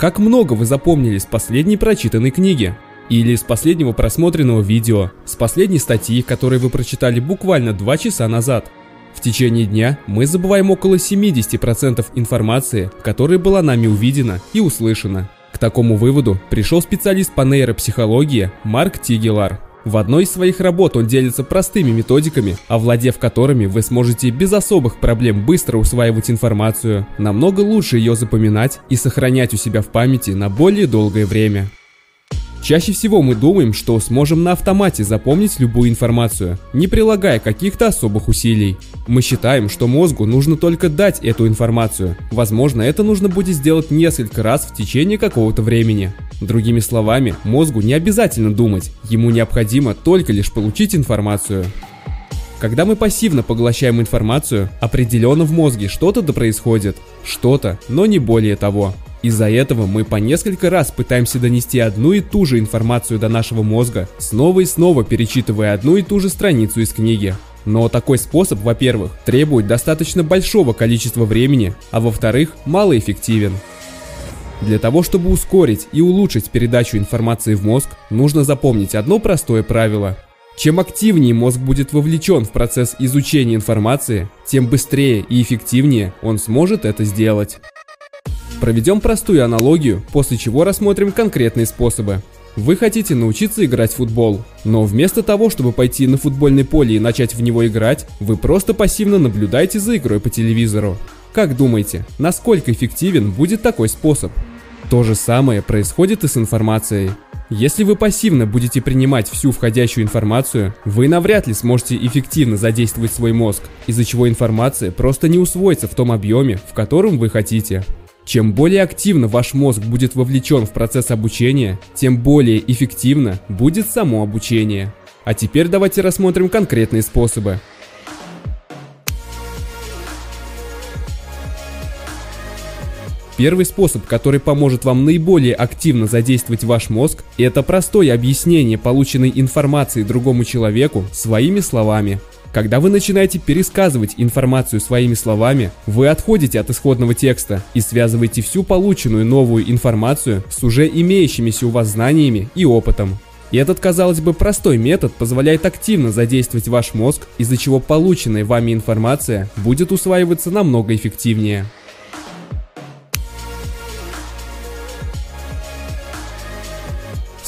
Как много вы запомнили с последней прочитанной книги? Или с последнего просмотренного видео, с последней статьи, которую вы прочитали буквально 2 часа назад? В течение дня мы забываем около 70% информации, которая была нами увидена и услышана. К такому выводу пришел специалист по нейропсихологии Марк Тигелар. В одной из своих работ он делится простыми методиками, овладев которыми вы сможете без особых проблем быстро усваивать информацию, намного лучше ее запоминать и сохранять у себя в памяти на более долгое время. Чаще всего мы думаем, что сможем на автомате запомнить любую информацию, не прилагая каких-то особых усилий. Мы считаем, что мозгу нужно только дать эту информацию. Возможно, это нужно будет сделать несколько раз в течение какого-то времени. Другими словами, мозгу не обязательно думать, ему необходимо только лишь получить информацию. Когда мы пассивно поглощаем информацию, определенно в мозге что-то да происходит. Что-то, но не более того. Из-за этого мы по несколько раз пытаемся донести одну и ту же информацию до нашего мозга, снова и снова перечитывая одну и ту же страницу из книги. Но такой способ, во-первых, требует достаточно большого количества времени, а во-вторых, малоэффективен. Для того, чтобы ускорить и улучшить передачу информации в мозг, нужно запомнить одно простое правило. Чем активнее мозг будет вовлечен в процесс изучения информации, тем быстрее и эффективнее он сможет это сделать. Проведем простую аналогию, после чего рассмотрим конкретные способы. Вы хотите научиться играть в футбол, но вместо того, чтобы пойти на футбольное поле и начать в него играть, вы просто пассивно наблюдаете за игрой по телевизору. Как думаете, насколько эффективен будет такой способ? То же самое происходит и с информацией. Если вы пассивно будете принимать всю входящую информацию, вы навряд ли сможете эффективно задействовать свой мозг, из-за чего информация просто не усвоится в том объеме, в котором вы хотите. Чем более активно ваш мозг будет вовлечен в процесс обучения, тем более эффективно будет само обучение. А теперь давайте рассмотрим конкретные способы. Первый способ, который поможет вам наиболее активно задействовать ваш мозг, это простое объяснение полученной информации другому человеку своими словами. Когда вы начинаете пересказывать информацию своими словами, вы отходите от исходного текста и связываете всю полученную новую информацию с уже имеющимися у вас знаниями и опытом. И этот, казалось бы, простой метод позволяет активно задействовать ваш мозг, из-за чего полученная вами информация будет усваиваться намного эффективнее.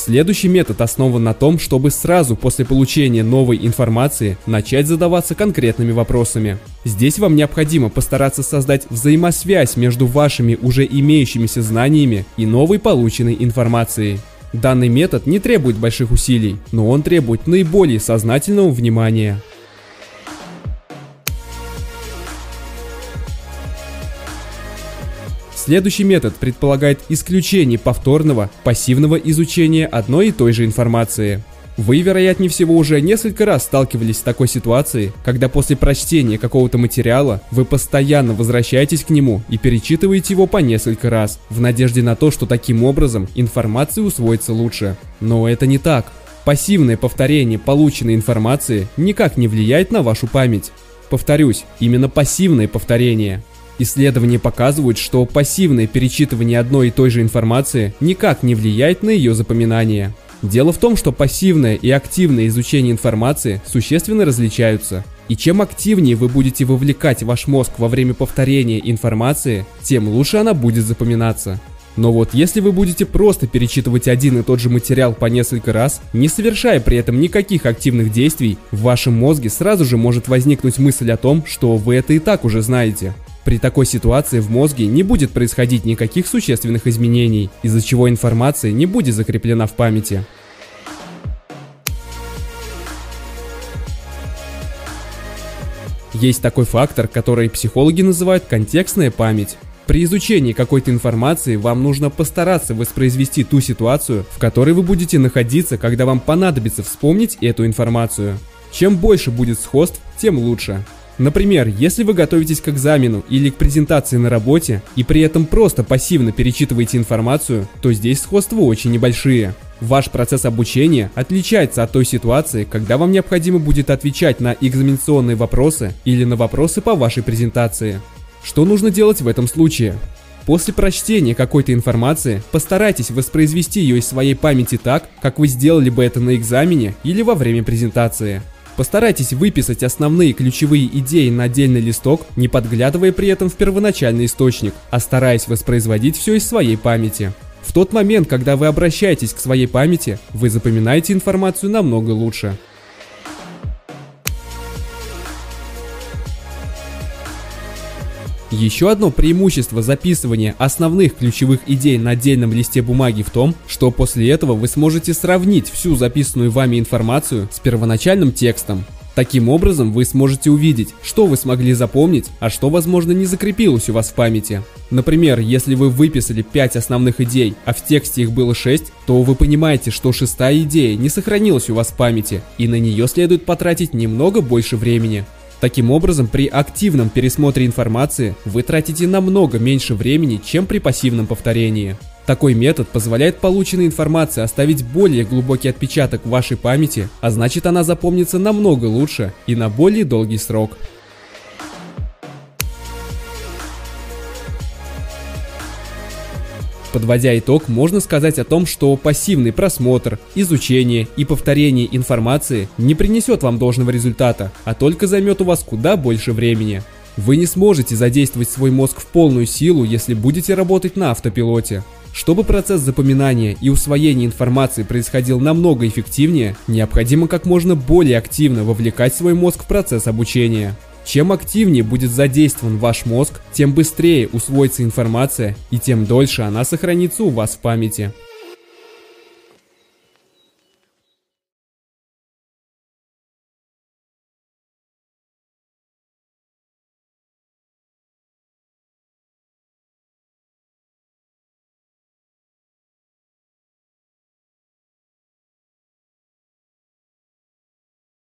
Следующий метод основан на том, чтобы сразу после получения новой информации начать задаваться конкретными вопросами. Здесь вам необходимо постараться создать взаимосвязь между вашими уже имеющимися знаниями и новой полученной информацией. Данный метод не требует больших усилий, но он требует наиболее сознательного внимания. Следующий метод предполагает исключение повторного пассивного изучения одной и той же информации. Вы, вероятнее всего, уже несколько раз сталкивались с такой ситуацией, когда после прочтения какого-то материала вы постоянно возвращаетесь к нему и перечитываете его по несколько раз, в надежде на то, что таким образом информация усвоится лучше. Но это не так. Пассивное повторение полученной информации никак не влияет на вашу память. Повторюсь, именно пассивное повторение. Исследования показывают, что пассивное перечитывание одной и той же информации никак не влияет на ее запоминание. Дело в том, что пассивное и активное изучение информации существенно различаются. И чем активнее вы будете вовлекать ваш мозг во время повторения информации, тем лучше она будет запоминаться. Но вот если вы будете просто перечитывать один и тот же материал по несколько раз, не совершая при этом никаких активных действий, в вашем мозге сразу же может возникнуть мысль о том, что вы это и так уже знаете. При такой ситуации в мозге не будет происходить никаких существенных изменений, из-за чего информация не будет закреплена в памяти. Есть такой фактор, который психологи называют контекстная память. При изучении какой-то информации вам нужно постараться воспроизвести ту ситуацию, в которой вы будете находиться, когда вам понадобится вспомнить эту информацию. Чем больше будет сходств, тем лучше. Например, если вы готовитесь к экзамену или к презентации на работе и при этом просто пассивно перечитываете информацию, то здесь сходства очень небольшие. Ваш процесс обучения отличается от той ситуации, когда вам необходимо будет отвечать на экзаменационные вопросы или на вопросы по вашей презентации. Что нужно делать в этом случае? После прочтения какой-то информации постарайтесь воспроизвести ее из своей памяти так, как вы сделали бы это на экзамене или во время презентации. Постарайтесь выписать основные ключевые идеи на отдельный листок, не подглядывая при этом в первоначальный источник, а стараясь воспроизводить все из своей памяти. В тот момент, когда вы обращаетесь к своей памяти, вы запоминаете информацию намного лучше. Еще одно преимущество записывания основных ключевых идей на отдельном листе бумаги в том, что после этого вы сможете сравнить всю записанную вами информацию с первоначальным текстом. Таким образом, вы сможете увидеть, что вы смогли запомнить, а что, возможно, не закрепилось у вас в памяти. Например, если вы выписали 5 основных идей, а в тексте их было 6, то вы понимаете, что шестая идея не сохранилась у вас в памяти, и на нее следует потратить немного больше времени. Таким образом, при активном пересмотре информации вы тратите намного меньше времени, чем при пассивном повторении. Такой метод позволяет полученной информации оставить более глубокий отпечаток в вашей памяти, а значит она запомнится намного лучше и на более долгий срок. Подводя итог, можно сказать о том, что пассивный просмотр, изучение и повторение информации не принесет вам должного результата, а только займет у вас куда больше времени. Вы не сможете задействовать свой мозг в полную силу, если будете работать на автопилоте. Чтобы процесс запоминания и усвоения информации происходил намного эффективнее, необходимо как можно более активно вовлекать свой мозг в процесс обучения. Чем активнее будет задействован ваш мозг, тем быстрее усвоится информация и тем дольше она сохранится у вас в памяти.